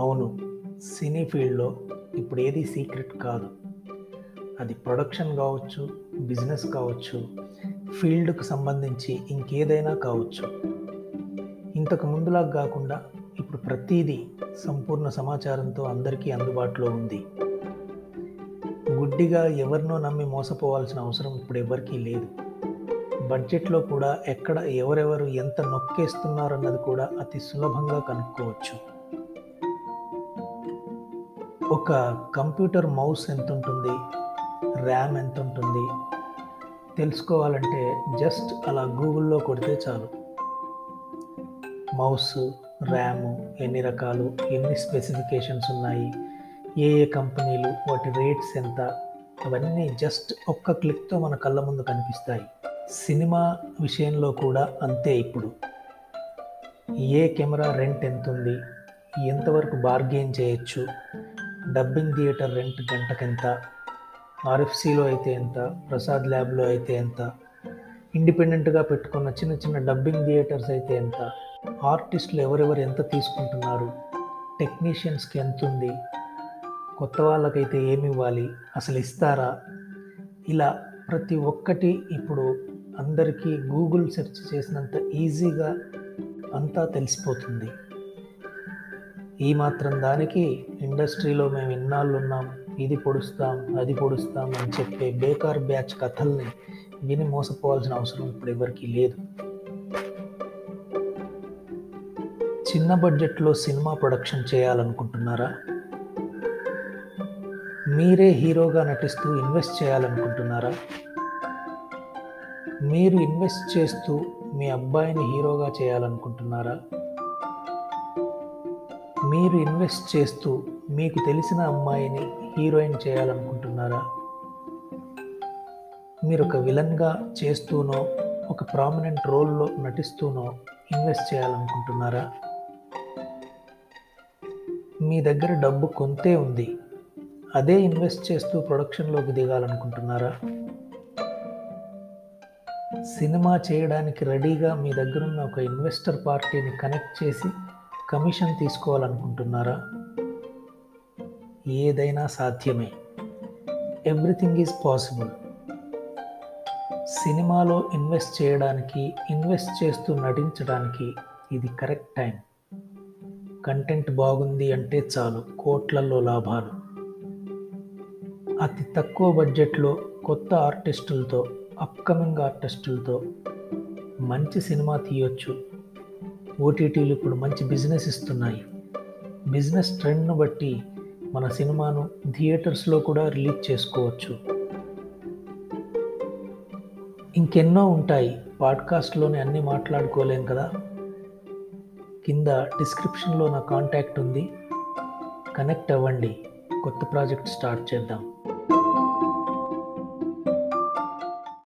అవును సినీ ఫీల్డ్లో ఇప్పుడు ఏది సీక్రెట్ కాదు. అది ప్రొడక్షన్ కావచ్చు బిజినెస్ కావచ్చు ఫీల్డ్కు సంబంధించి ఇంకేదైనా కావచ్చు. ఇంతకు ముందులా కాకుండా ఇప్పుడు ప్రతిదీ సంపూర్ణ సమాచారంతో అందరికీ అందుబాటులో ఉంది. గుడ్డిగా ఎవరినో నమ్మి మోసపోవాల్సిన అవసరం ఇప్పుడు ఎవరికీ లేదు. బడ్జెట్లో కూడా ఎక్కడ ఎవరెవరు ఎంత నొక్కేస్తున్నారన్నది కూడా అతి సులభంగా కనుక్కోవచ్చు. ఒక కంప్యూటర్ మౌస్ ఎంత ఉంటుంది ర్యామ్ ఎంత ఉంటుంది తెలుసుకోవాలంటే జస్ట్ అలా గూగుల్లో కొడితే చాలు. మౌస్ ర్యామ్ ఎన్ని రకాలు ఎన్ని స్పెసిఫికేషన్స్ ఉన్నాయి ఏ ఏ కంపెనీలు వాటి రేట్స్ ఎంత అవన్నీ జస్ట్ ఒక్క క్లిక్తో మన కళ్ళ ముందు కనిపిస్తాయి. సినిమా విషయంలో కూడా అంతే ఇప్పుడు. ఏ కెమెరా రెంట్ ఎంత ఉంది ఎంతవరకు బార్గెయిన్ చేయొచ్చు? డబ్బింగ్ థియేటర్ రెంట్ గంటకెంత ఆర్ఎఫ్సిలో అయితే ఎంత? ప్రసాద్ ల్యాబ్లో అయితే ఎంత? ఇండిపెండెంట్గా పెట్టుకున్న చిన్న చిన్న డబ్బింగ్ థియేటర్స్ అయితే ఎంత? ఆర్టిస్టులు ఎవరెవరు ఎంత తీసుకుంటున్నారు? టెక్నీషియన్స్కి ఎంత ఉంది కొత్త వాళ్ళకైతే ఏమి ఇవ్వాలి? అసలు ఇస్తారా? ఇలా ప్రతి ఒక్కటి ఇప్పుడు అందరికీ గూగుల్ సెర్చ్ చేసినంత ఈజీగా అంతా తెలిసిపోతుంది. ఈ మాత్రం దానికి ఇండస్ట్రీలో మేము ఇన్నాళ్ళు ఉన్నాం. ఇది పొడుస్తాం అది పొడుస్తాం అని చెప్పే బేకార్ బ్యాచ్ కథల్ని విని మోసపోవాల్సిన అవసరం ఇప్పుడు ఎవరికీ లేదు. చిన్న బడ్జెట్లో సినిమా ప్రొడక్షన్ చేయాలనుకుంటున్నారా? మీరే హీరోగా నటిస్తూ ఇన్వెస్ట్ చేయాలనుకుంటున్నారా? మీరు ఇన్వెస్ట్ చేస్తూ మీ అబ్బాయిని హీరోగా చేయాలనుకుంటున్నారా? మీరు ఇన్వెస్ట్ చేస్తూ మీకు తెలిసిన అమ్మాయిని హీరోయిన్ చేయాలనుకుంటున్నారా? మీరు ఒక విలన్గా చేస్తూనో ఒక ప్రామినెంట్ రోల్లో నటిస్తూనో ఇన్వెస్ట్ చేయాలనుకుంటున్నారా? మీ దగ్గర డబ్బు కొంతే ఉంది. అదే ఇన్వెస్ట్ చేస్తూ ప్రొడక్షన్లోకి దిగాలనుకుంటున్నారా? సినిమా చేయడానికి రెడీగా మీ దగ్గరున్న ఒక ఇన్వెస్టర్ పార్టీని కనెక్ట్ చేసి కమిషన్ తీసుకోవాలనుకుంటున్నారా? ఏదైనా సాధ్యమే. Everything is possible. సినిమాలో ఇన్వెస్ట్ చేయడానికి ఇన్వెస్ట్ చేస్తూ నటించడానికి ఇది కరెక్ట్ టైం. కంటెంట్ బాగుంది అంటే చాలు కోట్లల్లో లాభాలు. అతి తక్కువ బడ్జెట్లో కొత్త ఆర్టిస్టులతో అప్కమింగ్ ఆర్టిస్టులతో మంచి సినిమా తీయొచ్చు. ఓటీటీలు ఇప్పుడు మంచి బిజినెస్ ఇస్తున్నాయి. బిజినెస్ ట్రెండ్ను బట్టి మన సినిమాను థియేటర్స్లో కూడా రిలీజ్ చేసుకోవచ్చు. ఇంకెన్నో ఉంటాయి. పాడ్కాస్ట్లోనే అన్నీ మాట్లాడుకోలేం కదా? కింద డిస్క్రిప్షన్లో నా కాంటాక్ట్ ఉంది. కనెక్ట్ అవ్వండి. కొత్త ప్రాజెక్ట్ స్టార్ట్ చేద్దాం.